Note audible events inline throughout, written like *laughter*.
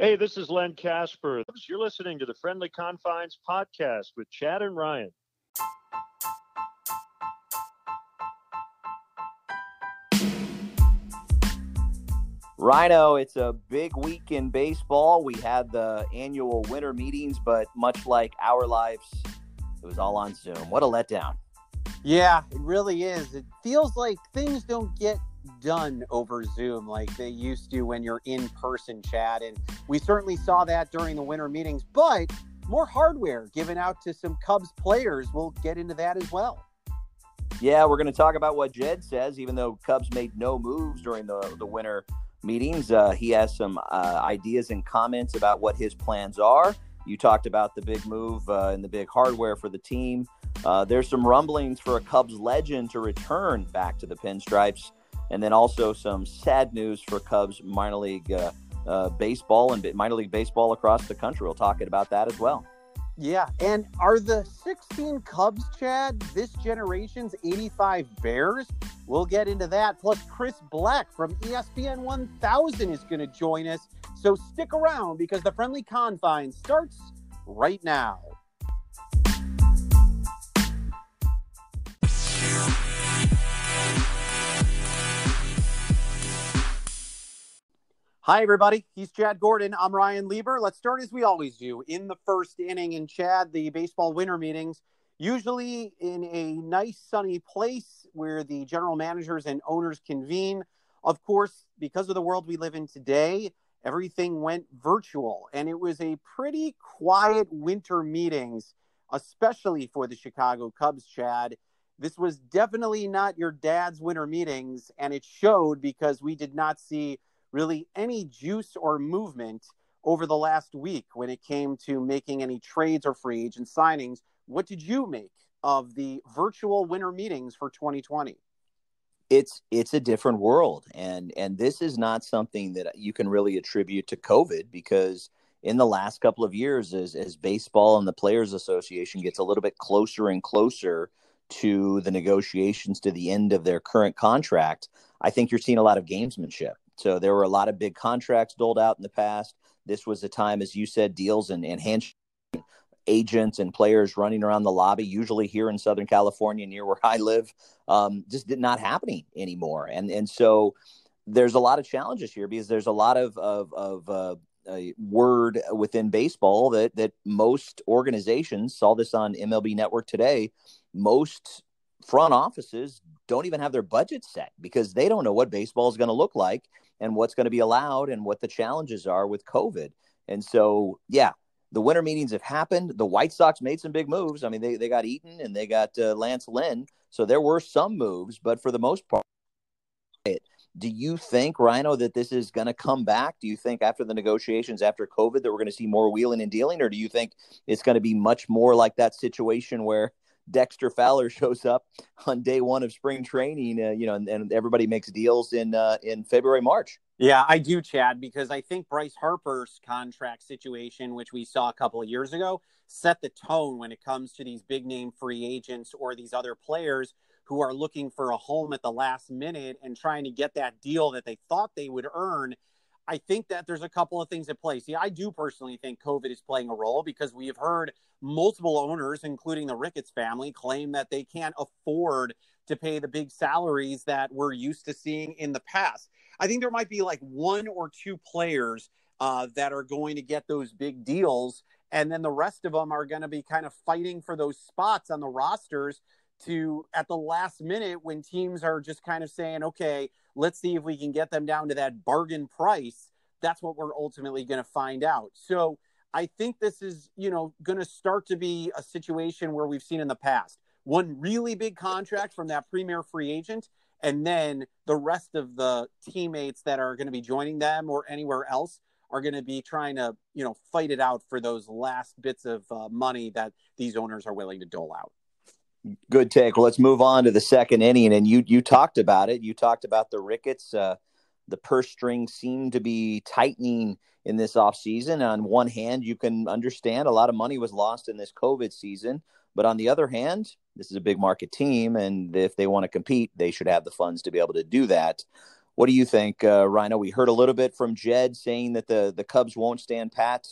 Hey, this is Len Kasper. You're listening to the Friendly Confines podcast with Chad and Ryan. Rhino, it's a big week in baseball. We had the annual winter meetings, but much like our lives, it was all on Zoom. What a letdown. Yeah, it really is. It feels like things don't get done over Zoom like they used to when you're in person, Chad. And we certainly saw that during the winter meetings, but more hardware given out to some Cubs players. We'll get into that as well. Yeah, we're going to talk about what Jed says, even though Cubs made no moves during the, the winter meetings. Uh, he has some uh, ideas and comments about what his plans are. You talked about the big move uh, and the big hardware for the team. Uh, there's some rumblings for a Cubs legend to return back to the pinstripes, and then also some sad news for Cubs minor league uh, baseball and minor league baseball across the country. We'll talk about that as well. Yeah, and are the 16 Cubs, Chad, this generation's 85 Bears? We'll get into that. Plus, Chris Black from ESPN 1000 is going to join us. So stick around because the friendly confine starts right now. Hi, everybody. He's Chad Gordon. I'm Ryan Lieber. Let's start as we always do in the first inning. And Chad, the baseball winter meetings, usually in a nice sunny place where the general managers and owners convene. Of course, because of the world we live in today, everything went virtual. And it was a pretty quiet winter meetings, especially for the Chicago Cubs, Chad. This was definitely not your dad's winter meetings, and it showed because we did not see really any juice or movement over the last week when it came to making any trades or free agent signings. What did you make of the virtual winter meetings for 2020? It's it's a different world, and and this is not something that you can really attribute to COVID because in the last couple of years, as as baseball and the Players Association gets a little bit closer and closer to the negotiations to the end of their current contract, I think you're seeing a lot of gamesmanship. So there were a lot of big contracts doled out in the past. This was a time, as you said, deals and, and agents and players running around the lobby, usually here in Southern California, near where I live, um, just did not happening anymore. And and so there's a lot of challenges here because there's a lot of of, of uh, a word within baseball that that most organizations saw this on MLB Network today. Most front offices don't even have their budget set because they don't know what baseball is going to look like and what's going to be allowed and what the challenges are with COVID. And so, yeah, the winter meetings have happened. The White Sox made some big moves. I mean, they, they got Eaton and they got uh, Lance Lynn. So there were some moves, but for the most part, do you think, Rhino, that this is going to come back? Do you think after the negotiations, after COVID, that we're going to see more wheeling and dealing? Or do you think it's going to be much more like that situation where Dexter Fowler *laughs* shows up on day one of spring training, uh, you know, and, and, everybody makes deals in uh, in February, March. Yeah, I do, Chad, because I think Bryce Harper's contract situation, which we saw a couple of years ago, set the tone when it comes to these big name free agents or these other players who are looking for a home at the last minute and trying to get that deal that they thought they would earn I think that there's a couple of things at play. See, I do personally think COVID is playing a role because we have heard multiple owners, including the Ricketts family, claim that they can't afford to pay the big salaries that we're used to seeing in the past. I think there might be like one or two players uh, that are going to get those big deals. And then the rest of them are going to be kind of fighting for those spots on the rosters to at the last minute when teams are just kind of saying, okay, let's see if we can get them down to that bargain price. That's what we're ultimately going to find out. So I think this is, you know, going to start to be a situation where we've seen in the past one really big contract from that premier free agent, and then the rest of the teammates that are going to be joining them or anywhere else are going to be trying to, you know, fight it out for those last bits of uh, money that these owners are willing to dole out. Good take. Well, let's move on to the second inning. And you you talked about it. You talked about the Ricketts. Uh, the purse string seemed to be tightening in this offseason. On one hand, you can understand a lot of money was lost in this COVID season. But on the other hand, this is a big market team. And if they want to compete, they should have the funds to be able to do that. What do you think, uh, Rhino? We heard a little bit from Jed saying that the the Cubs won't stand pat.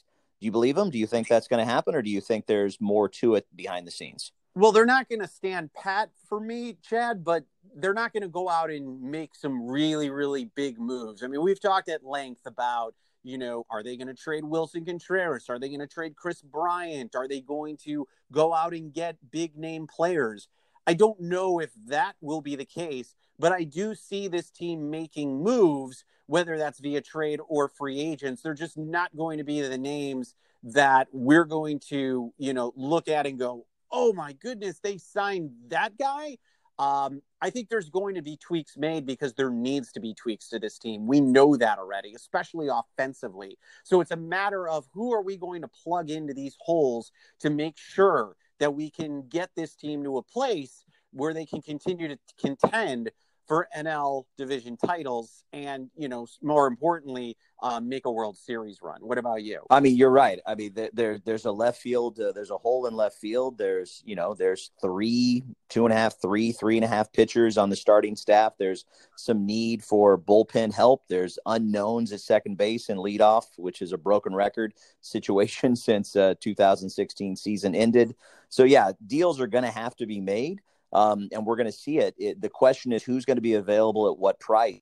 Do you believe him? Do you think that's going to happen, or do you think there's more to it behind the scenes? Well, they're not going to stand pat for me, Chad, but they're not going to go out and make some really, really big moves. I mean, we've talked at length about, you know, are they going to trade Willson Contreras? Are they going to trade Kris Bryant? Are they going to go out and get big name players? I don't know if that will be the case, but I do see this team making moves, whether that's via trade or free agents. They're just not going to be the names that we're going to, you know, look at and go, oh my goodness, they signed that guy. Um, I think there's going to be tweaks made because there needs to be tweaks to this team. We know that already, especially offensively. So it's a matter of who are we going to plug into these holes to make sure that we can get this team to a place where they can continue to contend for NL division titles and, you know, more importantly, um, make a World Series run. What about you? I mean, you're right. I mean, there, there's a left field, uh, there's a hole in left field. There's, you know, there's three, two and a half, three, three and a half pitchers on the starting staff. There's some need for bullpen help. There's unknowns at second base and leadoff, which is a broken record situation *laughs* since uh, 2016 season ended. So yeah, deals are going to have to be made um, and we're going to see it. it. The question is who's going to be available at what price.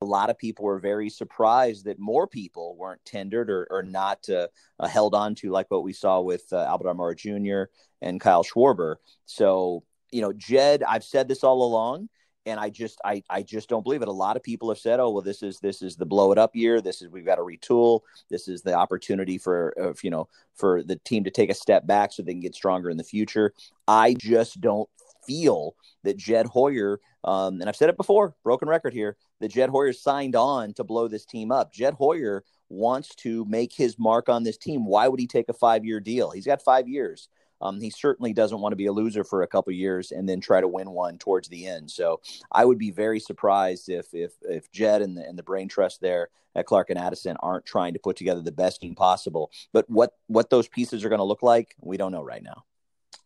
A lot of people were very surprised that more people weren't tendered or, or not uh, uh, held on to, like what we saw with uh, Albert Almora Jr. and Kyle Schwarber. So, you know, Jed, I've said this all along and I just I I just don't believe it. A lot of people have said, "Oh, well, this is this is the blow it up year. This is we've got to retool. This is the opportunity for uh, you know for the team to take a step back so they can get stronger in the future." I just don't feel that Jed Hoyer, um, and I've said it before, broken record here, that Jed Hoyer signed on to blow this team up. Jed Hoyer wants to make his mark on this team. Why would he take a five year deal? He's got five years. Um, he certainly doesn't want to be a loser for a couple years and then try to win one towards the end. So I would be very surprised if if if Jed and the, and the brain trust there at Clark and Addison aren't trying to put together the best team possible. But what what those pieces are going to look like, we don't know right now.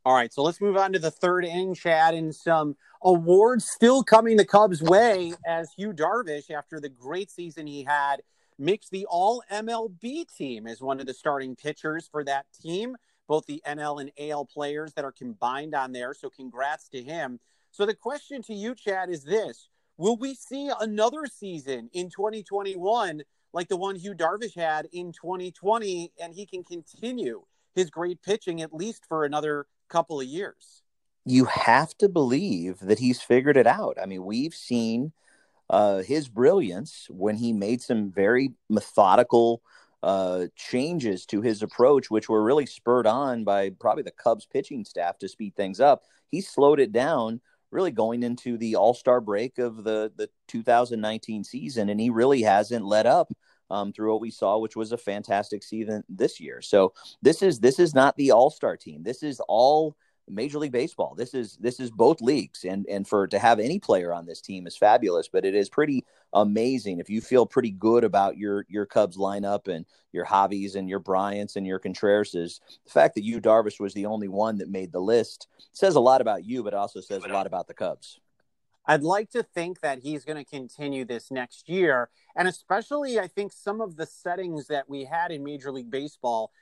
All right, so let's move on to the third inning, Chad, and some awards still coming the Cubs' way as Yu Darvish, after the great season he had, makes the All MLB team as one of the starting pitchers for that team. Both the NL and AL players that are combined on there, so congrats to him. So the question to you, Chad, is this: Will we see another season in 2021 like the one Yu Darvish had in 2020, and he can continue his great pitching at least for another couple of years. You have to believe that he's figured it out. I mean, we've seen uh, his brilliance when he made some very methodical uh, changes to his approach, which were really spurred on by probably the Cubs pitching staff to speed things up. He slowed it down really going into the All Star break of the the 2019 season, and he really hasn't let up um, through what we saw, which was a fantastic season this year. So this is this is not the All Star team. This is all Major League Baseball. This is this is both leagues, and and for to have any player on this team is fabulous. But it is pretty amazing if you feel pretty good about your your Cubs lineup and your Javys and your Bryants and your Contrerases. The fact that Yu Darvish was the only one that made the list says a lot about you, but also says a lot about the Cubs. I'd like to think that he's going to continue this next year. And especially, I think some of the settings that we had in Major League Baseball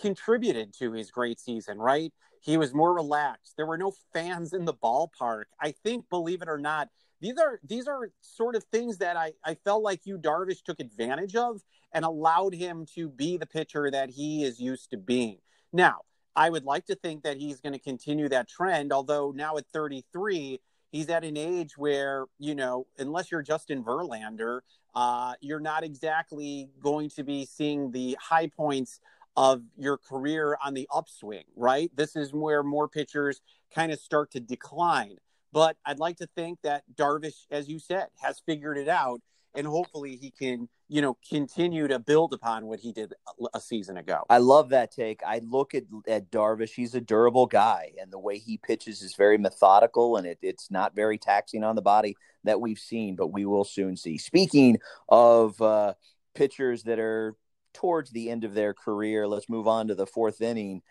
contributed to his great season, right? He was more relaxed. There were no fans in the ballpark. I think, believe it or not, these are these are sort of things that I, I felt like Yu Darvish took advantage of and allowed him to be the pitcher that he is used to being. Now, I would like to think that he's going to continue that trend, although now at 33, he's at an age where you know unless you're Justin Verlander, uh, you're not exactly going to be seeing the high points of your career on the upswing. Right, this is where more pitchers kind of start to decline. But I'd like to think that Darvish, as you said, has figured it out and hopefully he can you know continue to build upon what he did a season ago. I love that take. I look at at Darvish; he's a durable guy, and the way he pitches is very methodical, and it, it's not very taxing on the body that we've seen. But we will soon see. Speaking of uh, pitchers that are towards the end of their career, let's move on to the fourth inning.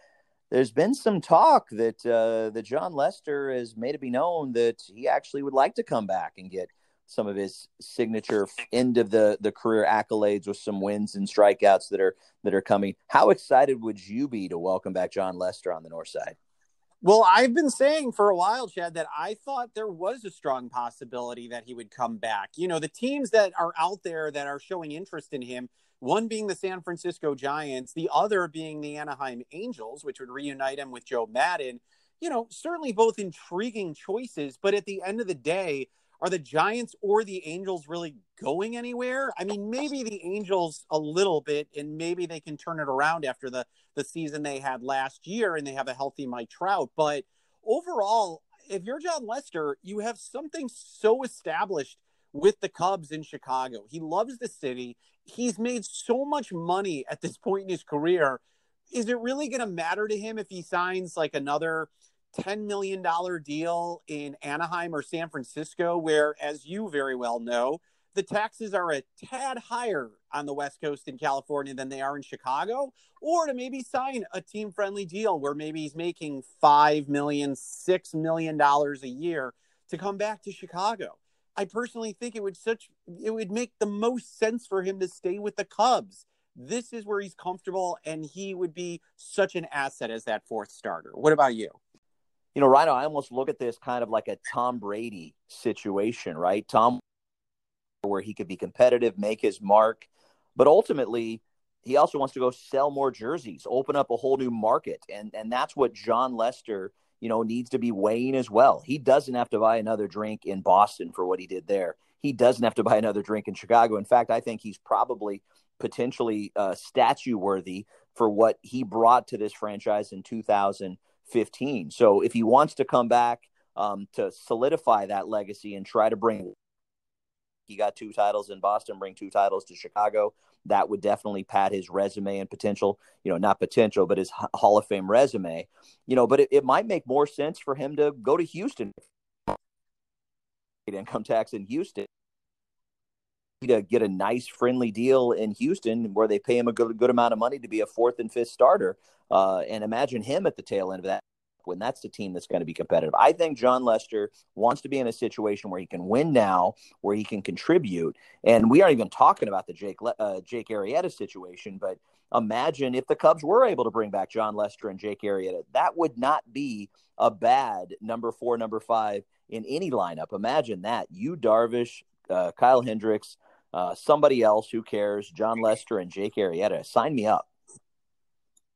There's been some talk that uh, that Jon Lester has made it be known that he actually would like to come back and get some of his signature end of the the career accolades with some wins and strikeouts that are that are coming. How excited would you be to welcome back Jon Lester on the north side? Well, I've been saying for a while, Chad, that I thought there was a strong possibility that he would come back. You know, the teams that are out there that are showing interest in him, one being the San Francisco Giants, the other being the Anaheim Angels, which would reunite him with Joe Maddon. You know, certainly both intriguing choices, but at the end of the day, are the Giants or the Angels really going anywhere? I mean, maybe the Angels a little bit, and maybe they can turn it around after the the season they had last year, and they have a healthy Mike Trout. But overall, if you're Jon Lester, you have something so established with the Cubs in Chicago. He loves the city. He's made so much money at this point in his career. Is it really going to matter to him if he signs like another $10 million deal in Anaheim or San Francisco, where, as you very well know, the taxes are a tad higher on the West Coast in California than they are in Chicago, or to maybe sign a team friendly deal where maybe he's making $5 million, $6 million a year to come back to Chicago. I personally think it would such it would make the most sense for him to stay with the Cubs. This is where he's comfortable and he would be such an asset as that fourth starter. What about you? you know, Rhino, I almost look at this kind of like a Tom Brady situation, right? Tom, where he could be competitive, make his mark, but ultimately, he also wants to go sell more jerseys, open up a whole new market, and and that's what Jon Lester, you know, needs to be weighing as well. He doesn't have to buy another drink in Boston for what he did there. He doesn't have to buy another drink in Chicago. In fact, I think he's probably potentially uh, statue worthy for what he brought to this franchise in 2015. So if he wants to come back um, to solidify that legacy and try to bring, he got two titles in Boston, bring two titles to Chicago. That would definitely pad his resume and potential, you know, not potential, but his Hall of Fame resume, you know. But it, it might make more sense for him to go to Houston, income tax in Houston, to get a nice friendly deal in Houston where they pay him a good good amount of money to be a fourth and fifth starter. Uh, and imagine him at the tail end of that when that's the team that's going to be competitive. I think Jon Lester wants to be in a situation where he can win now, where he can contribute. And we aren't even talking about the Jake uh, Jake Arrieta situation, but imagine if the Cubs were able to bring back Jon Lester and Jake Arrieta. That would not be a bad number four, number five in any lineup. Imagine that. Yu Darvish, uh, Kyle Hendricks, uh, somebody else, who cares? John Lester and Jake Arrieta. Sign me up.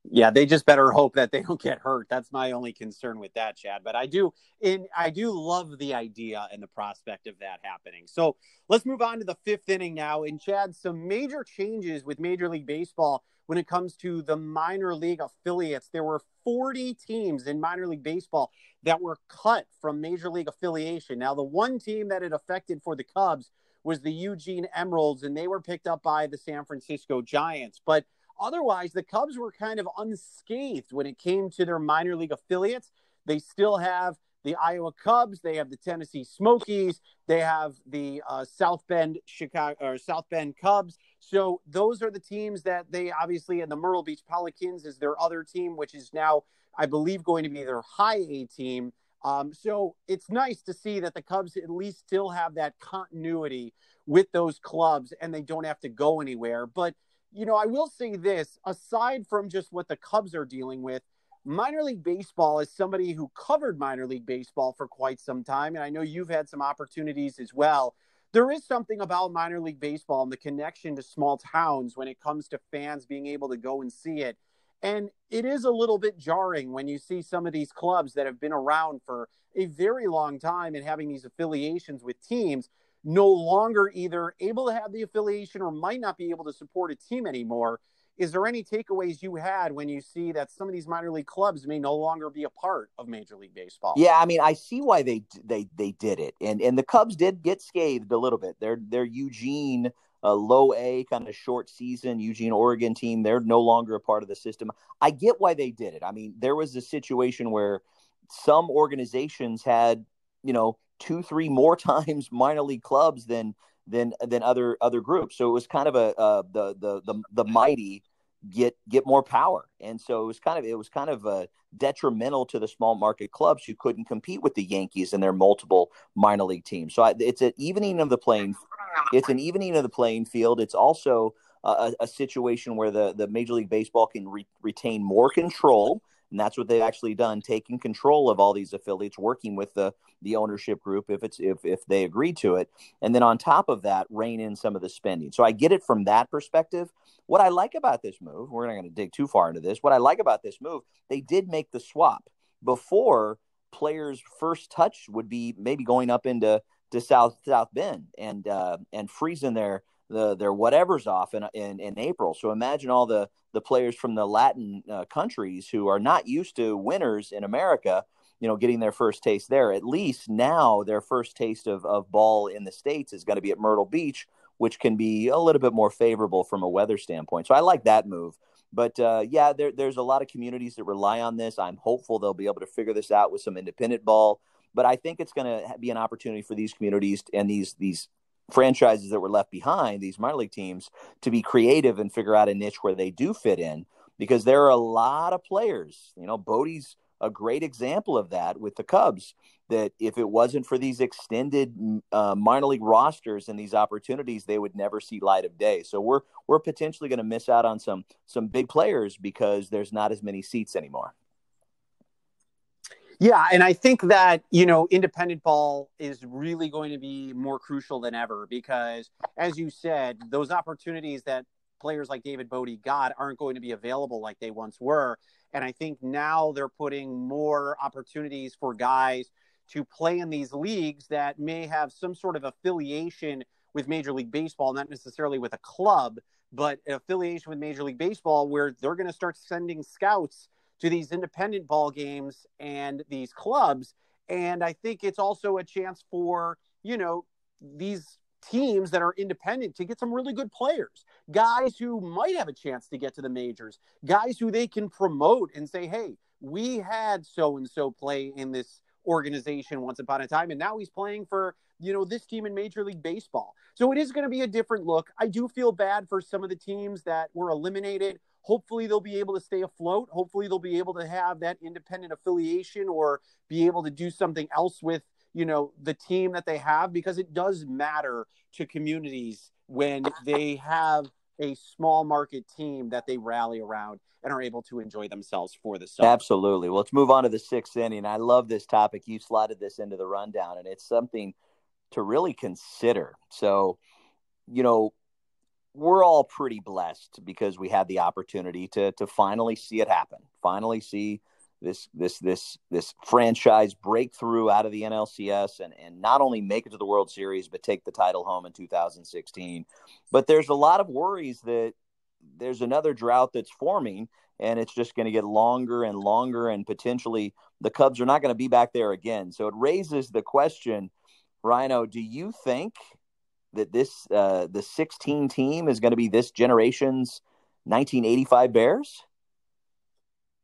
Yeah, they just better hope that they don't get hurt. That's my only concern with that, Chad. But I do in I do love the idea and the prospect of that happening. So let's move on to the fifth inning now. And Chad, some major changes with Major League Baseball when it comes to the minor league affiliates. There were 40 teams in minor league baseball that were cut from major league affiliation. Now, the one team that it affected for the Cubs was the Eugene Emeralds, and they were picked up by the San Francisco Giants. But otherwise, the Cubs were kind of unscathed when it came to their minor league affiliates. They still have the Iowa Cubs, they have the Tennessee Smokies, they have the uh, South Bend Chicago or South Bend Cubs. So those are the teams that they obviously and the Myrtle Beach Pelicans is their other team, which is now I believe going to be their high A team. Um, so it's nice to see that the Cubs at least still have that continuity with those clubs and they don't have to go anywhere. But, you know, I will say this aside from just what the Cubs are dealing with, minor league baseball is somebody who covered minor league baseball for quite some time. And I know you've had some opportunities as well. There is something about minor league baseball and the connection to small towns when it comes to fans being able to go and see it and it is a little bit jarring when you see some of these clubs that have been around for a very long time and having these affiliations with teams no longer either able to have the affiliation or might not be able to support a team anymore. Is there any takeaways you had when you see that some of these minor league clubs may no longer be a part of Major League Baseball? Yeah, I mean, I see why they they they did it, and and the Cubs did get scathed a little bit. They're they're Eugene a low A kind of short season Eugene, Oregon team. They're no longer a part of the system. I get why they did it. I mean, there was a situation where some organizations had, you know, two, three more *laughs* times minor league clubs than than than other other groups. So it was kind of a uh, the the the the mighty get get more power. And so it was kind of it was kind of uh, detrimental to the small market clubs who couldn't compete with the Yankees and their multiple minor league teams. So I, it's an evening of the playing it's an evening of the playing field. It's also a, a situation where the the Major League Baseball can re- retain more control and that's what they've actually done taking control of all these affiliates working with the the ownership group if it's if if they agree to it. And then on top of that rein in some of the spending. So i get it from that perspective. What i like about this move we're not going to dig too far into this. What i like about this move they did make the swap before players first touch would be maybe going up into to south south bend and uh and freezing their the their whatever's off in, in in April. So imagine all the the players from the Latin uh, countries who are not used to winners in America, you know, getting their first taste there. At least now their first taste of of ball in the states is going to be at Myrtle Beach, which can be a little bit more favorable from a weather standpoint. So I like that move. But uh, yeah, there, there's a lot of communities that rely on this. I'm hopeful they'll be able to figure this out with some independent ball. But I think it's going to be an opportunity for these communities and these these franchises that were left behind, these minor league teams, to be creative and figure out a niche where they do fit in because there are a lot of players. You know, Bote's a great example of that with the Cubs. That if it wasn't for these extended uh, minor league rosters and these opportunities, they would never see light of day. So we're we're potentially going to miss out on some some big players because there's not as many seats anymore. Yeah, and I think that, you know, independent ball is really going to be more crucial than ever because, as you said, those opportunities that players like David Bote got aren't going to be available like they once were. And I think now they're putting more opportunities for guys to play in these leagues that may have some sort of affiliation with Major League Baseball, not necessarily with a club, but affiliation with Major League Baseball where they're going to start sending scouts to these independent ball games and these clubs. And I think it's also a chance for, you know, these teams that are independent to get some really good players, guys who might have a chance to get to the majors, guys who they can promote and say, hey, we had so and so play in this organization once upon a time, and now he's playing for you know this team in Major League Baseball. So it is going to be a different look. I do feel bad for some of the teams that were eliminated hopefully they'll be able to stay afloat. Hopefully they'll be able to have that independent affiliation or be able to do something else with, you know, the team that they have because it does matter to communities when they have a small market team that they rally around and are able to enjoy themselves for the summer. Absolutely. Well, let's move on to the sixth inning. I love this topic. You slotted this into the rundown, and it's something to really consider. So, you know, we're all pretty blessed because we had the opportunity to to finally see it happen. Finally see this this this this franchise breakthrough out of the NLCS and and not only make it to the World Series but take the title home in 2016. But there's a lot of worries that there's another drought that's forming and it's just going to get longer and longer and potentially the Cubs are not going to be back there again. So it raises the question, Rhino, do you think that this uh, the 16 team is going to be this generation's 1985 Bears?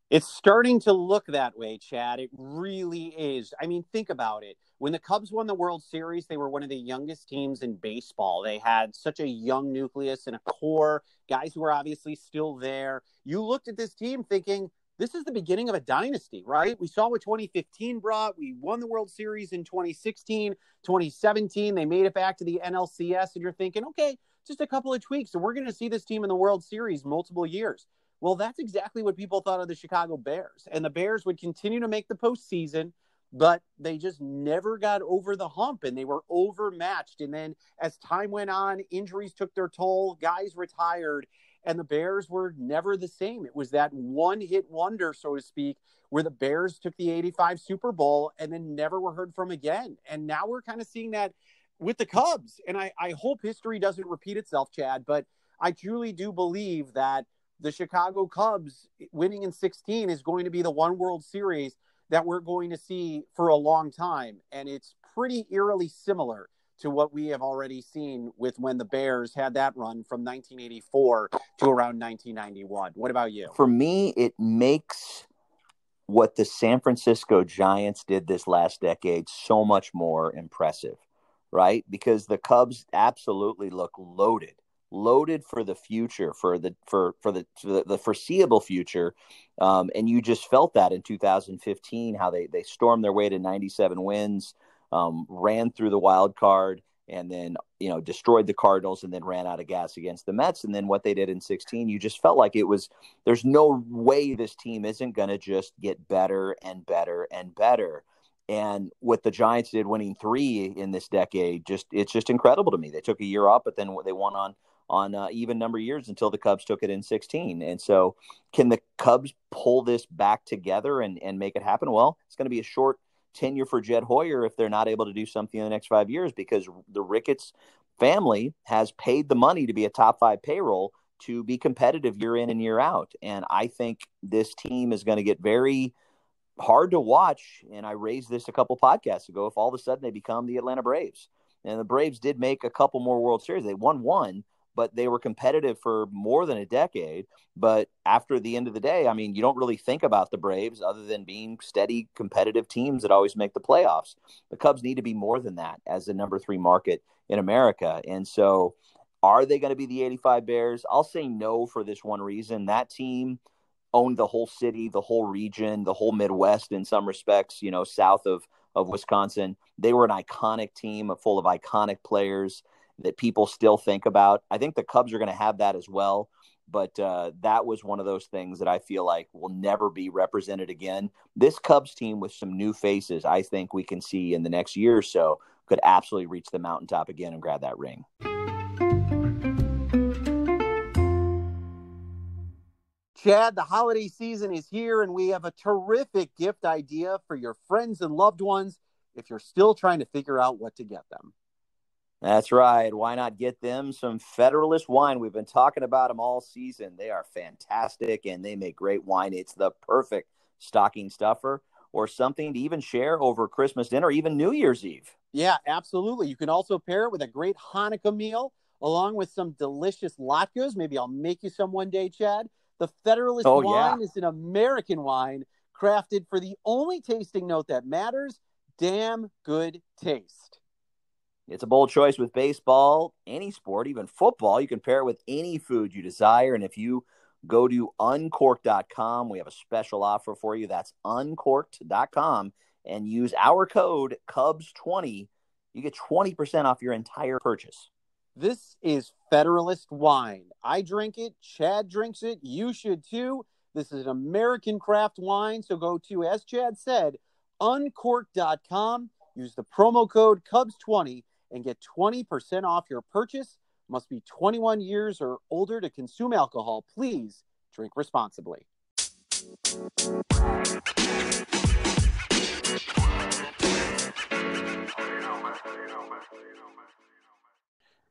It's starting to look that way, Chad. It really is. I mean, think about it. When the Cubs won the World Series, they were one of the youngest teams in baseball. They had such a young nucleus and a core, guys who were obviously still there. You looked at this team thinking, this is the beginning of a dynasty, right? We saw what 2015 brought. We won the World Series in 2016, 2017. They made it back to the NLCS, and you're thinking, okay, just a couple of tweaks, and we're going to see this team in the World Series multiple years. Well, that's exactly what people thought of the Chicago Bears. And the Bears would continue to make the postseason, but they just never got over the hump and they were overmatched. And then as time went on, injuries took their toll, guys retired, and the Bears were never the same. It was that one hit wonder, so to speak, where the Bears took the 85 Super Bowl and then never were heard from again. And now we're kind of seeing that with the Cubs. And I, I hope history doesn't repeat itself, Chad, but I truly do believe that the Chicago Cubs winning in 16 is going to be the one World Series that we're going to see for a long time. And it's pretty eerily similar to what we have already seen with when the Bears had that run from 1984 to around 1991. What about you? For me, it makes what the San Francisco Giants did this last decade so much more impressive, right? Because the Cubs absolutely look loaded. loaded for the future, for the for for the the, the foreseeable future, um, and you just felt that in 2015 how they they stormed their way to 97 wins, um, ran through the wild card, and then you know destroyed the Cardinals, and then ran out of gas against the Mets, and then what they did in 16, you just felt like it was there's no way this team isn't going to just get better and better and better. And what the Giants did, winning three in this decade, just it's just incredible to me. They took a year off, but then they won on on uh, even number years until the Cubs took it in 16. And so, can the Cubs pull this back together and, and make it happen? Well, it's going to be a short tenure for Jed Hoyer if they're not able to do something in the next five years because the Ricketts family has paid the money to be a top five payroll to be competitive year in and year out. And I think this team is going to get very hard to watch. And I raised this a couple podcasts ago. If all of a sudden they become the Atlanta Braves, and the Braves did make a couple more World Series, they won one, but they were competitive for more than a decade. But after the end of the day, I mean, you don't really think about the Braves other than being steady, competitive teams that always make the playoffs. The Cubs need to be more than that as the number three market in America. And so, are they going to be the 85 Bears? I'll say no for this one reason. That team owned the whole city, the whole region, the whole Midwest in some respects, you know, south of, of Wisconsin. They were an iconic team full of iconic players that people still think about. I think the Cubs are going to have that as well. But uh, that was one of those things that I feel like will never be represented again. This Cubs team with some new faces, I think we can see in the next year or so, could absolutely reach the mountaintop again and grab that ring. Chad, the holiday season is here, and we have a terrific gift idea for your friends and loved ones if you're still trying to figure out what to get them. That's right. Why not get them some Federalist wine? We've been talking about them all season. They are fantastic and they make great wine. It's the perfect stocking stuffer or something to even share over Christmas dinner, even New Year's Eve. Yeah, absolutely. You can also pair it with a great Hanukkah meal along with some delicious latkes. Maybe I'll make you some one day, Chad. The Federalist oh, wine yeah. is an American wine crafted for the only tasting note that matters damn good taste. It's a bold choice with baseball, any sport, even football. You can pair it with any food you desire. And if you go to uncorked.com, we have a special offer for you. That's uncorked.com and use our code CUBS20. You get 20% off your entire purchase. This is Federalist wine. I drink it. Chad drinks it. You should too. This is an American craft wine. So go to, as Chad said, uncorked.com. Use the promo code CUBS20 and get 20% off your purchase. Must be 21 years or older to consume alcohol. Please drink responsibly.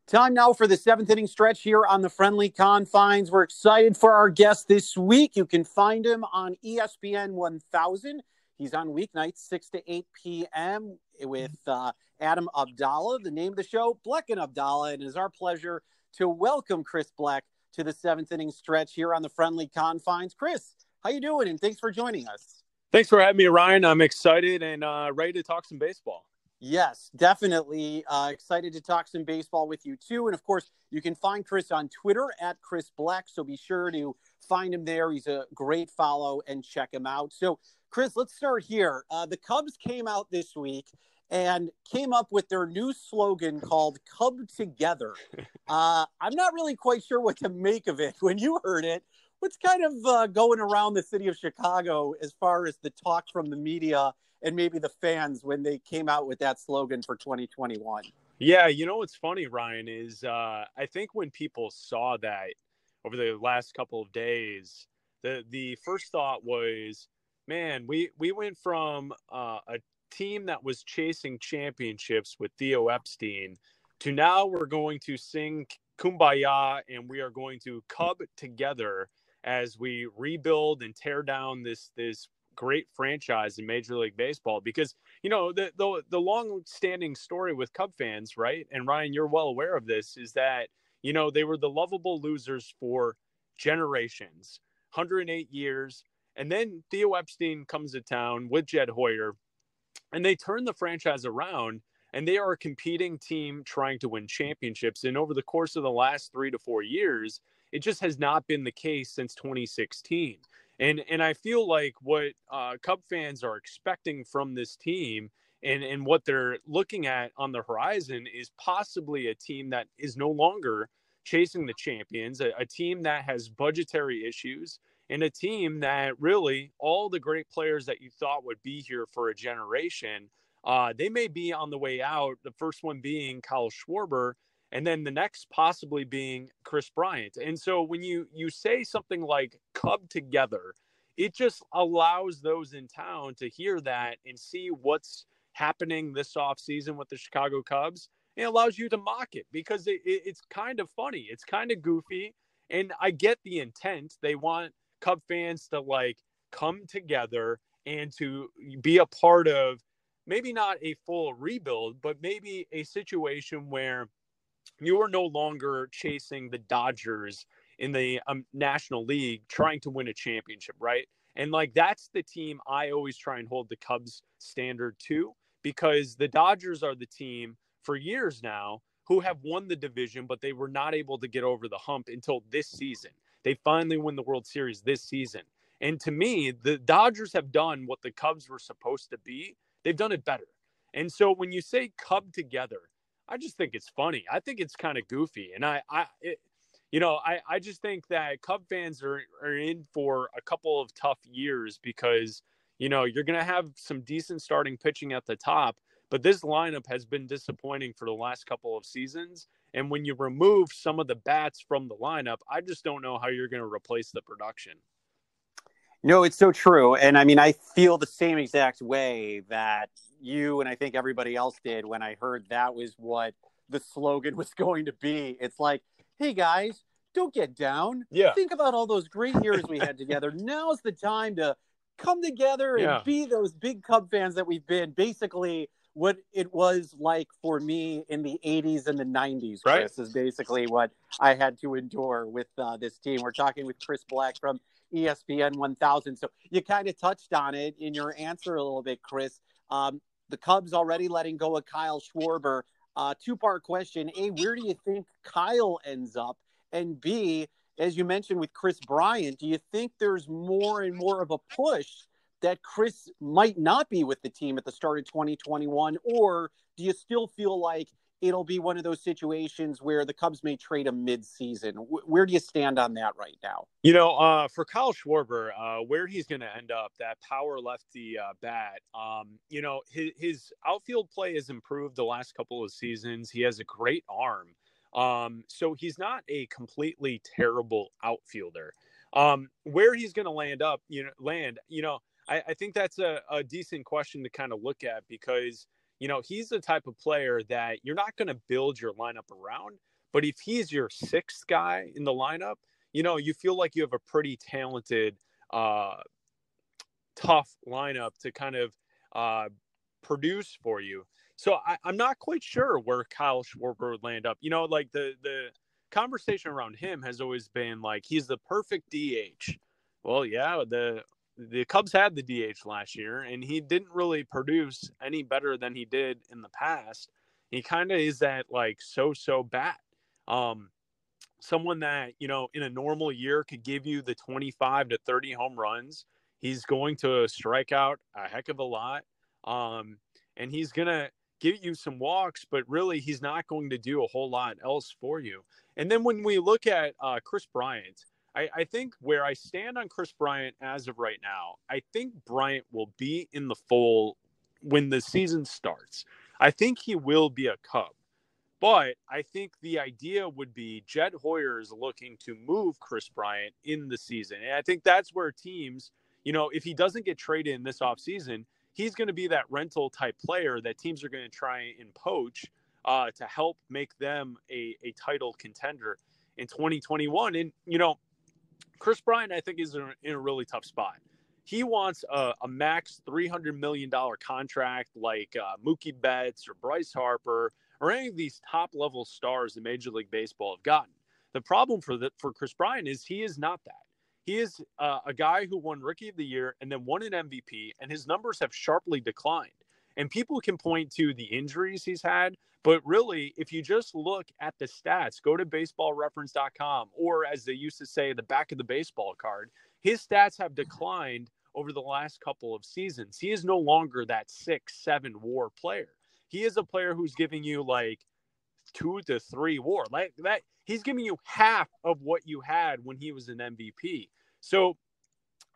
Time now for the seventh inning stretch here on the friendly confines. We're excited for our guest this week. You can find him on ESPN 1000. He's on weeknights, 6 to 8 p.m. with uh, Adam Abdallah. The name of the show, Bleck and Abdallah. And it is our pleasure to welcome Chris Bleck to the seventh inning stretch here on the friendly confines. Chris, how you doing? And thanks for joining us. Thanks for having me, Ryan. I'm excited and uh, ready to talk some baseball. Yes, definitely. Uh, excited to talk some baseball with you too. And of course, you can find Chris on Twitter at Chris Black. So be sure to find him there. He's a great follow and check him out. So, Chris, let's start here. Uh, the Cubs came out this week and came up with their new slogan called Cub Together. *laughs* Uh, I'm not really quite sure what to make of it. *laughs* When you heard it, what's kind of uh, going around the city of Chicago as far as the talk from the media and maybe the fans when they came out with that slogan for 2021? Yeah, you know what's funny, Ryan, is uh, I think when people saw that over the last couple of days, the the first thought was, man, we we went from uh, a team that was chasing championships with Theo Epstein to now we're going to sing kumbaya and we are going to cub together as we rebuild and tear down this this great franchise in Major League Baseball because you know the the, the long standing story with Cub fans, right? And Ryan, you're well aware of this, is that you know they were the lovable losers for generations, 108 years, and then Theo Epstein comes to town with Jed Hoyer and they turned the franchise around and they are a competing team trying to win championships. And over the course of the last three to four years, it just has not been the case since 2016. And and I feel like what uh, Cub fans are expecting from this team and and what they're looking at on the horizon is possibly a team that is no longer chasing the champions, a, a team that has budgetary issues, and a team that really all the great players that you thought would be here for a generation, uh, they may be on the way out. The first one being Kyle Schwarber, and then the next possibly being Kris Bryant. And so when you you say something like "Cub together," it just allows those in town to hear that and see what's happening this offseason with the Chicago Cubs. It allows you to mock it because it, it, it's kind of funny. It's kind of goofy. And I get the intent. They want Cub fans to like come together and to be a part of maybe not a full rebuild, but maybe a situation where you are no longer chasing the Dodgers in the um, National League trying to win a championship, right? And like that's the team I always try and hold the Cubs standard to because the Dodgers are the team for years now who have won the division, but they were not able to get over the hump until this season. They finally win the World Series this season. And to me, the Dodgers have done what the Cubs were supposed to be. They've done it better. And so when you say Cub together, I just think it's funny. I think it's kind of goofy. And I, I, it, you know, I, I just think that Cub fans are, are in for a couple of tough years because, you know, you're going to have some decent starting pitching at the top, but this lineup has been disappointing for the last couple of seasons. And when you remove some of the bats from the lineup, I just don't know how you're going to replace the production. No, it's so true. And I mean, I feel the same exact way that you and I think everybody else did when I heard that was what the slogan *laughs* was going to be. It's like, hey guys, don't get down. Yeah. Think about all those great years we had together. *laughs* Now's the time to come together and Yeah. be those big Cub fans that we've been. Basically, what it was like for me in the 80s and the 90s, Right. Chris, is basically what I had to endure with uh, this team. We're talking with Chris Black from ESPN 1000. So you kind of touched on it in your answer a little bit, Chris. Um, the Cubs already letting go of Kyle Schwarber. Uh, two part question A, where do you think Kyle ends up? And B, as you mentioned with Kris Bryant, do you think there's more and more of a push that Kris might not be with the team at the start of 2021? Or do you still feel like it'll be one of those situations where the Cubs may trade him mid-season? Where do you stand on that right now? You know, uh, for Kyle Schwarber, uh, where he's going to end up, that power lefty uh, bat, um, you know, his, his outfield play has improved the last couple of seasons. He has a great arm. Um, so he's not a completely terrible outfielder. Um, where he's going to land up, you know, land, you know, I, I think that's a, a decent question to kind of look at because, you know, he's the type of player that you're not going to build your lineup around. But if he's your sixth guy in the lineup, you know, you feel like you have a pretty talented, uh, tough lineup to kind of uh, produce for you. So I, I'm not quite sure where Kyle Schwarber would land up. You know, like the the conversation around him has always been like he's the perfect DH. Well, yeah, the the Cubs had the DH last year, and he didn't really produce any better than he did in the past. He kind of is that like so so bat. Um, someone that you know in a normal year could give you the 25 to 30 home runs. He's going to strike out a heck of a lot, um, and he's gonna give you some walks, but really he's not going to do a whole lot else for you. And then when we look at uh, Kris Bryant, I, I think where I stand on Kris Bryant as of right now, I think Bryant will be in the fold when the season starts. I think he will be a Cub. But I think the idea would be Jed Hoyer is looking to move Kris Bryant in the season. And I think that's where teams, you know, if he doesn't get traded in this offseason, he's going to be that rental type player that teams are going to try and poach uh, to help make them a, a title contender in 2021. And, you know, Kris Bryant, I think, is in a, really tough spot. He wants a, a max $300 million contract like uh, Mookie Betts or Bryce Harper or any of these top level stars in Major League Baseball have gotten. The problem for the, for Kris Bryant is he is not that. He is uh, a guy who won Rookie of the Year and then won an MVP, and his numbers have sharply declined. And people can point to the injuries he's had, but really, if you just look at the stats, go to baseballreference.com, or as they used to say, the back of the baseball card, his stats have declined over the last couple of seasons. He is no longer that six, seven war player. He is a player who's giving you like two to three war. Like that, he's giving you half of what you had when he was an MVP. So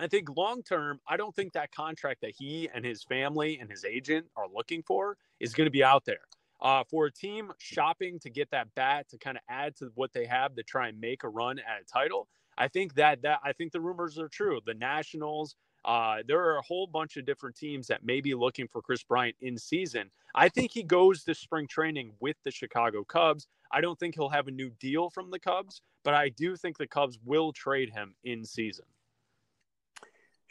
I think long term, I don't think that contract that he and his family and his agent are looking for is going to be out there. Uh, for a team shopping to get that bat to kind of add to what they have to try and make a run at a title, I think that that I think the rumors are true. The Nationals, uh, there are a whole bunch of different teams that may be looking for Kris Bryant in season. I think he goes to spring training with the Chicago Cubs. I don't think he'll have a new deal from the Cubs, but I do think the Cubs will trade him in season.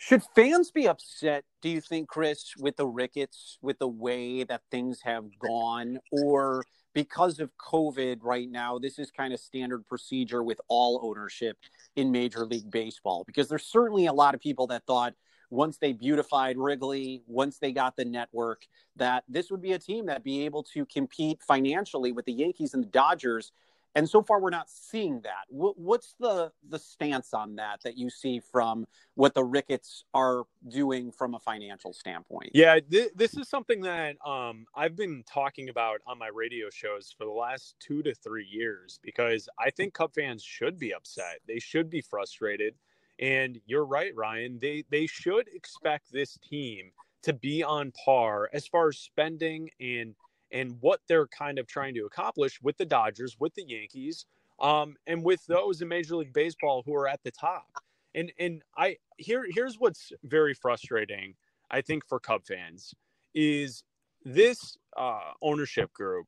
Should fans be upset, do you think, Chris, with the Ricketts, with the way that things have gone? Or because of COVID right now, this is kind of standard procedure with all ownership in Major League Baseball? Because there's certainly a lot of people that thought once they beautified Wrigley, once they got the network, that this would be a team that be able to compete financially with the Yankees and the Dodgers and so far we're not seeing that. What's the the stance on that that you see from what the Ricketts are doing from a financial standpoint? Yeah, th- this is something that um, I've been talking about on my radio shows for the last two to three years because I think Cub fans should be upset. They should be frustrated, and you're right, Ryan. They they should expect this team to be on par as far as spending and and what they're kind of trying to accomplish with the Dodgers, with the Yankees, um, and with those in Major League Baseball who are at the top. And and I here here's what's very frustrating, I think, for Cub fans is this uh, ownership group.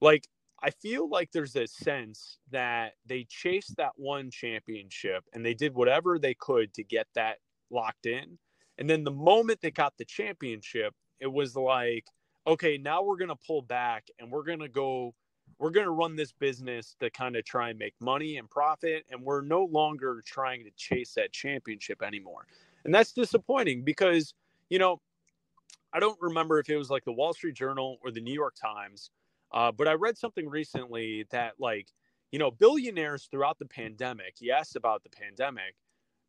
Like I feel like there's a sense that they chased that one championship and they did whatever they could to get that locked in. And then the moment they got the championship, it was like, okay, now we're going to pull back and we're going to go, we're going to run this business to kind of try and make money and profit. And we're no longer trying to chase that championship anymore. And that's disappointing because, you know, I don't remember if it was like the Wall Street Journal or the New York Times, uh, but I read something recently that, like, you know, billionaires throughout the pandemic, yes, about the pandemic,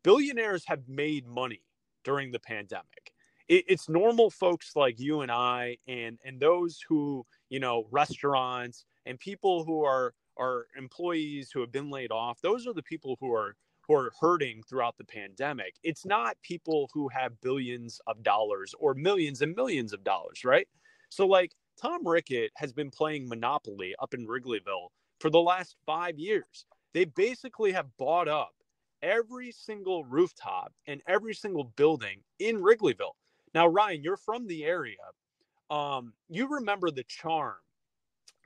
billionaires have made money during the pandemic it, it's normal folks like you and I and and those who you know restaurants and people who are are employees who have been laid off. Those are the people who are who are hurting throughout the pandemic. It's not people who have billions of dollars or millions and millions of dollars, right? So like Tom Rickett has been playing Monopoly up in Wrigleyville for the last 5 years. They basically have bought up every single rooftop and every single building in Wrigleyville. Now, Ryan, you're from the area. Um, you remember the charm,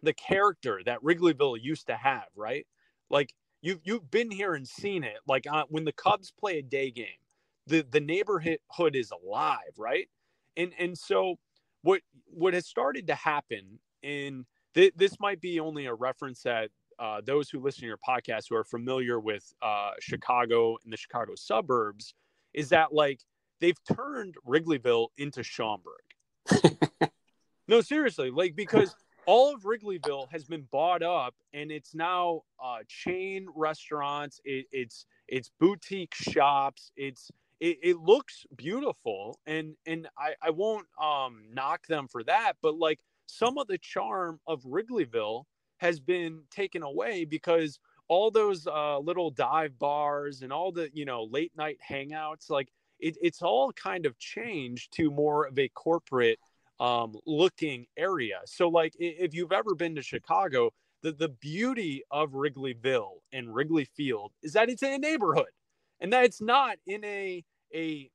the character that Wrigleyville used to have, right? Like you've you've been here and seen it. Like uh, when the Cubs play a day game, the the neighborhood is alive, right? And and so what what has started to happen in th- this might be only a reference that uh, those who listen to your podcast who are familiar with uh, Chicago and the Chicago suburbs is that like they've turned Wrigleyville into Schaumburg. *laughs* no, seriously, like because all of Wrigleyville has been bought up and it's now uh, chain restaurants. It, it's it's boutique shops. It's it, it, looks beautiful and and I, I won't um knock them for that, but like some of the charm of Wrigleyville has been taken away because all those uh, little dive bars and all the you know late night hangouts like it, it's all kind of changed to more of a corporate um, looking area. So, like, if you've ever been to Chicago, the, the beauty of Wrigleyville and Wrigley Field is that it's in a neighborhood and that it's not in a, a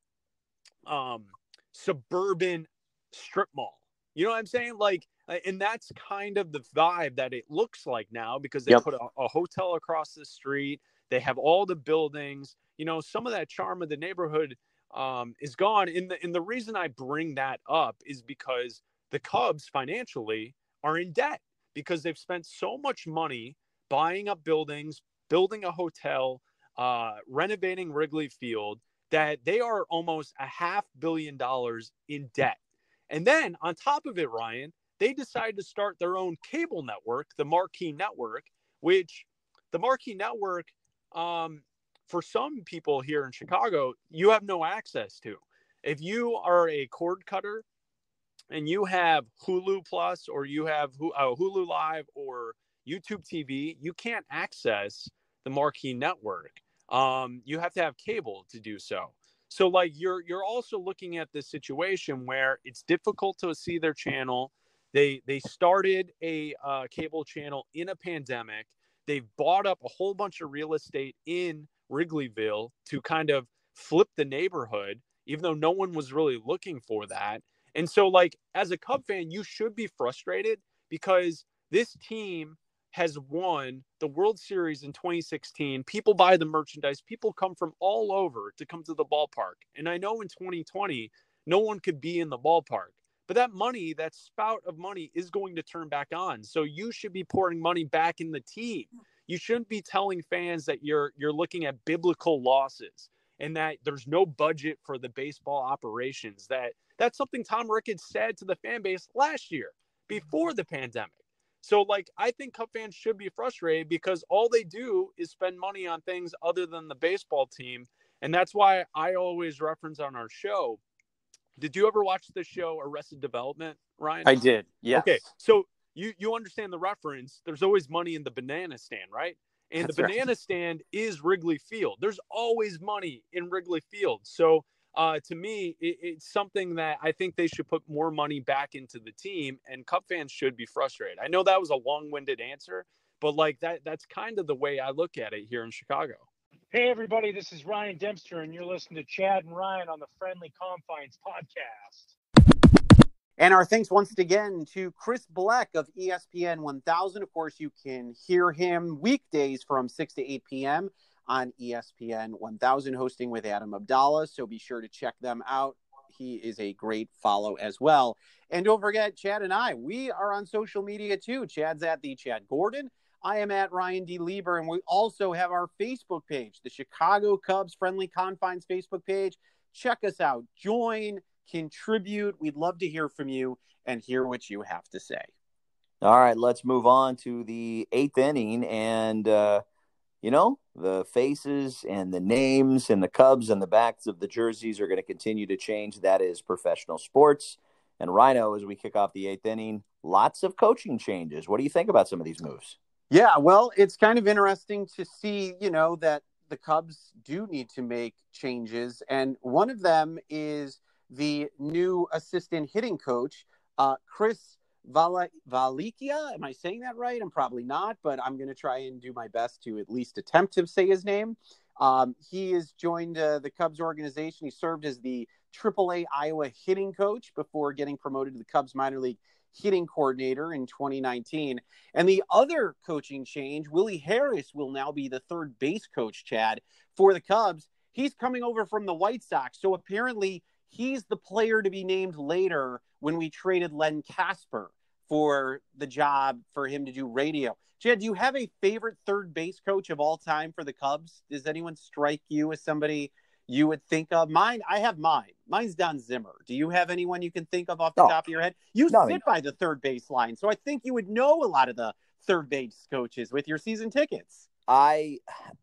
um, suburban strip mall. You know what I'm saying? Like, uh, and that's kind of the vibe that it looks like now because they yep. put a, a hotel across the street. They have all the buildings. You know, some of that charm of the neighborhood um, is gone. And the, and the reason I bring that up is because the Cubs financially are in debt because they've spent so much money buying up buildings, building a hotel, uh, renovating Wrigley Field that they are almost a half billion dollars in debt. And then on top of it, Ryan, they decided to start their own cable network, the Marquee Network, which the Marquee Network, um, for some people here in Chicago, you have no access to. If you are a cord cutter and you have Hulu Plus or you have uh, Hulu Live or YouTube TV, you can't access the Marquee Network. Um, you have to have cable to do so. So, like, you're you're also looking at this situation where it's difficult to see their channel. They they started a uh, cable channel in a pandemic. They've bought up a whole bunch of real estate in Wrigleyville to kind of flip the neighborhood, even though no one was really looking for that. And so, like, as a Cub fan, you should be frustrated because this team has won the World Series in 2016. People buy the merchandise. People come from all over to come to the ballpark. And I know in 2020, no one could be in the ballpark. But that money, that spout of money is going to turn back on. So you should be pouring money back in the team. You shouldn't be telling fans that you're you're looking at biblical losses and that there's no budget for the baseball operations. That that's something Tom Ricketts said to the fan base last year before the pandemic. So, like, I think Cub fans should be frustrated because all they do is spend money on things other than the baseball team. And that's why I always reference on our show. Did you ever watch the show Arrested Development, Ryan? I did. Yeah. Okay. So you you understand the reference. There's always money in the banana stand, right? And That's the banana right. stand is Wrigley Field. There's always money in Wrigley Field. So uh, to me, it, it's something that I think they should put more money back into the team, and Cub fans should be frustrated. I know that was a long-winded answer, but like that—that's kind of the way I look at it here in Chicago. Hey, everybody, this is Ryan Dempster, and you're listening to Chad and Ryan on the Friendly Confines podcast. And our thanks once again to Chris Black of ESPN 1000. Of course, you can hear him weekdays from 6 to 8 p.m on ESPN 1000, hosting with Adam Abdallah. So be sure to check them out. He is a great follow as well. And don't forget, Chad and I, we are on social media too. Chad's at the Chad Gordon. I am at Ryan D. Lieber, and we also have our Facebook page, the Chicago Cubs Friendly Confines Facebook page. Check us out. Join, contribute. We'd love to hear from you and hear what you have to say. All right, let's move on to the eighth inning. And, uh, you know, the faces and the names and the Cubs and the backs of the jerseys are going to continue to change. That is professional sports. And Rhino, as we kick off the eighth inning, lots of coaching changes. What do you think about some of these moves? Yeah, well, it's kind of interesting to see, you know, that the Cubs do need to make changes. And one of them is the new assistant hitting coach, uh, Chris Val- Valaika. Am I saying that right? I'm probably not, but I'm going to try and do my best to at least attempt to say his name. Um, he has joined uh, the Cubs organization. He served as the AAA Iowa hitting coach before getting promoted to the Cubs minor league hitting coordinator in 2019. And the other coaching change, Willie Harris will now be the third base coach, Chad, for the Cubs. He's coming over from the White Sox. So apparently he's the player to be named later when we traded Len Kasper for the job for him to do radio. Jed, do you have a favorite third base coach of all time for the Cubs? Does anyone strike you as somebody you would think of? Mine, I have mine. Mine's Don Zimmer. Do you have anyone you can think of off the no. top of your head? You sit by the third base line, so I think you would know a lot of the third base coaches with your season tickets. I,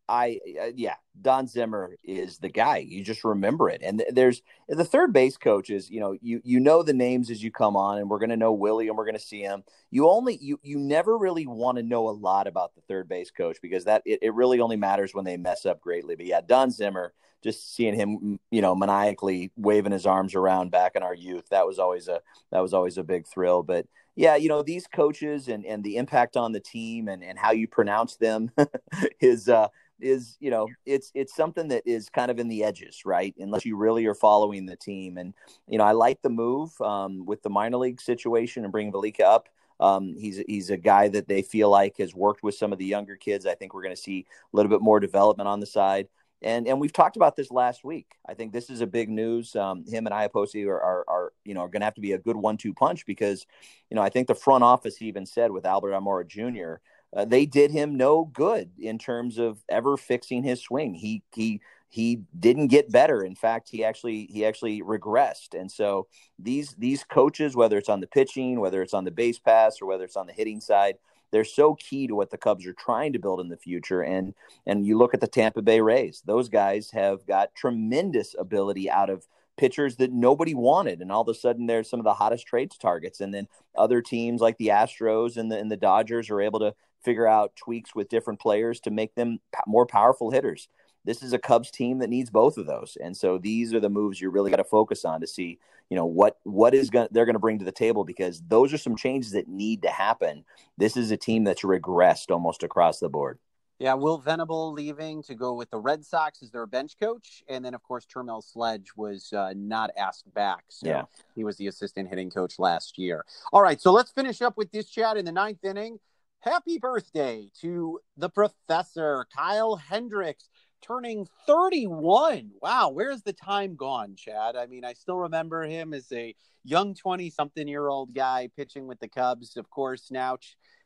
I, uh, yeah, Don Zimmer is the guy. You just remember it. And there's the third base coaches. You know, you you know the names as you come on, and we're going to know Willie, and we're going to see him. You only you you never really want to know a lot about the third base coach because that it, it really only matters when they mess up greatly. But yeah, Don Zimmer, just seeing him, you know, maniacally waving his arms around back in our youth, that was always a that was always a big thrill. But yeah, you know, these coaches and, and the impact on the team and, and how you pronounce them *laughs* is uh is, you know, it's it's something that is kind of in the edges, right? Unless you really are following the team. And, you know, I like the move um, with the minor league situation and bringing Valaika up. Um, he's he's a guy that they feel like has worked with some of the younger kids. I think we're going to see a little bit more development on the side and and we've talked about this last week. I think this is a big news. Um, him and Iapoce are, are, are you know are going to have to be a good one-two punch because you know I think the front office even said with Albert Almora Jr. Uh, they did him no good in terms of ever fixing his swing. He he he didn't get better. In fact, he actually he actually regressed. And so these these coaches, whether it's on the pitching, whether it's on the base pass, or whether it's on the hitting side, they're so key to what the Cubs are trying to build in the future. And and you look at the Tampa Bay Rays; those guys have got tremendous ability out of pitchers that nobody wanted, and all of a sudden they're some of the hottest trades targets. And then other teams like the Astros and the and the Dodgers are able to figure out tweaks with different players to make them more powerful hitters this is a Cubs team that needs both of those. And so these are the moves you really got to focus on to see, you know, what what is going they're going to bring to the table because those are some changes that need to happen. This is a team that's regressed almost across the board. Yeah, Will Venable leaving to go with the Red Sox as their bench coach, and then of course Terrmel Sledge was uh, not asked back. So yeah. he was the assistant hitting coach last year. All right, so let's finish up with this chat in the ninth inning. Happy birthday to the professor Kyle Hendricks turning 31. Wow, where's the time gone, Chad? I mean, I still remember him as a young 20 something year old guy pitching with the Cubs. Of course, now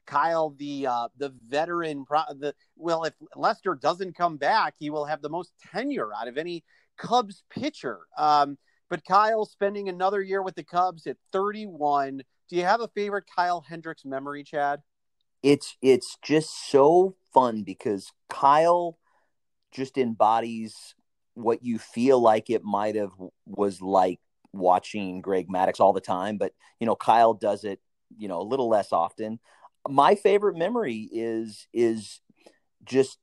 Kyle, the uh, the veteran, the well, if Lester doesn't come back, he will have the most tenure out of any Cubs pitcher. Um, but Kyle spending another year with the Cubs at 31. Do you have a favorite Kyle Hendricks memory, Chad? It's it's just so fun because Kyle just embodies what you feel like it might have was like watching Greg Maddux all the time, but you know Kyle does it you know a little less often. My favorite memory is is just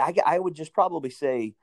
I, I would just probably say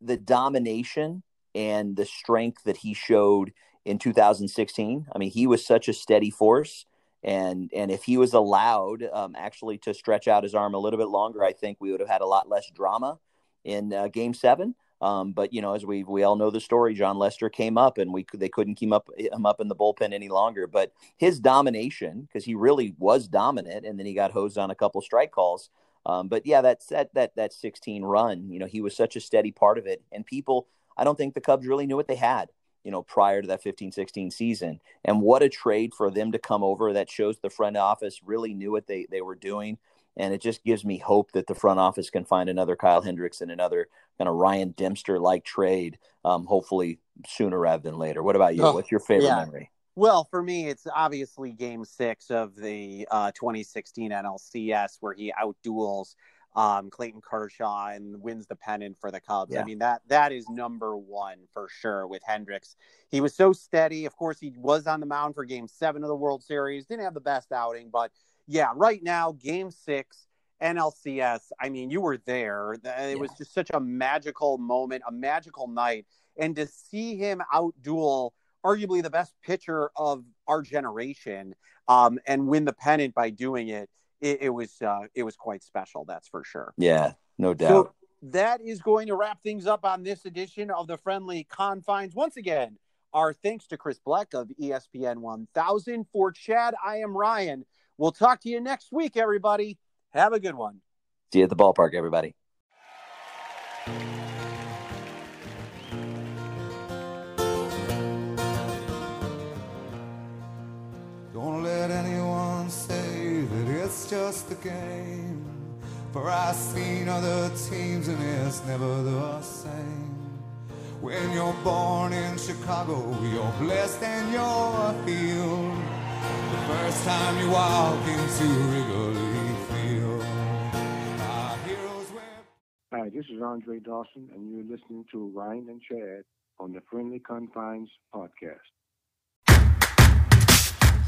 the domination and the strength that he showed in 2016. I mean, he was such a steady force and and if he was allowed um, actually to stretch out his arm a little bit longer, I think we would have had a lot less drama in uh, Game Seven. Um, but you know, as we we all know the story, Jon Lester came up and we they couldn't keep up him up in the bullpen any longer. But his domination, because he really was dominant, and then he got hosed on a couple strike calls. Um, but yeah, that's that that that 16 run. You know, he was such a steady part of it, and people. I don't think the Cubs really knew what they had you know, prior to that 15 16 season. And what a trade for them to come over. That shows the front office really knew what they, they were doing. And it just gives me hope that the front office can find another Kyle Hendricks and another kind of Ryan Dempster like trade, um, hopefully sooner rather than later. What about you? Oh, What's your favorite yeah. memory? Well, for me, it's obviously game six of the uh, 2016 NLCS where he outduels um, Clayton Kershaw and wins the pennant for the Cubs. Yeah. I mean that that is number one for sure with Hendricks. He was so steady. Of course, he was on the mound for Game Seven of the World Series. Didn't have the best outing, but yeah, right now, Game Six. NLCS, I mean, you were there. It yeah. was just such a magical moment, a magical night. And to see him outduel arguably the best pitcher of our generation um, and win the pennant by doing it it, it was uh, it was quite special. That's for sure. Yeah, no doubt. So that is going to wrap things up on this edition of the Friendly Confines. Once again, our thanks to Chris Black of ESPN 1000. For Chad, I am Ryan. We'll talk to you next week, everybody. Have a good one. See you at the ballpark, everybody. Just a game. For I've seen other teams and it's never the same. When you're born in Chicago, you're blessed and you're healed. The first time you walk into Wrigley Field. Hi, this is Andre Dawson, and you're listening to Ryan and Chad on the Friendly Confines podcast.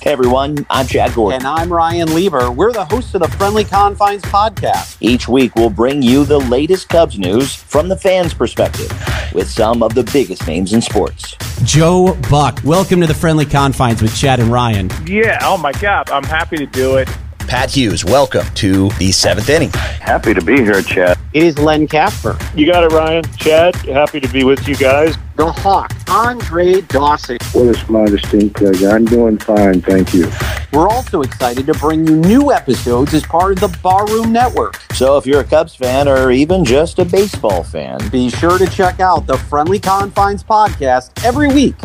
Hey everyone, I'm Chad Gordon. And I'm Ryan Lieber. We're the hosts of the Friendly Confines podcast. Each week we'll bring you the latest Cubs news from the fans' perspective with some of the biggest names in sports. Joe Buck, welcome to the Friendly Confines with Chad and Ryan. Yeah, oh my God, I'm happy to do it. Pat Hughes, welcome to the seventh inning. Happy to be here, Chad. It is Len Kasper. You got it, Ryan. Chad, happy to be with you guys. The Hawk, Andre Dawson. What a small distinct pleasure. I'm doing fine, thank you. We're also excited to bring you new episodes as part of the Barroom Network. So if you're a Cubs fan or even just a baseball fan, be sure to check out the Friendly Confines podcast every week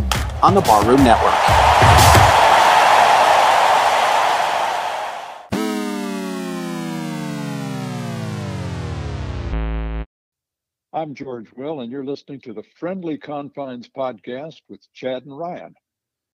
on the Barroom Network. I'm George Will, and you're listening to the Friendly Confines podcast with Chad and Ryan.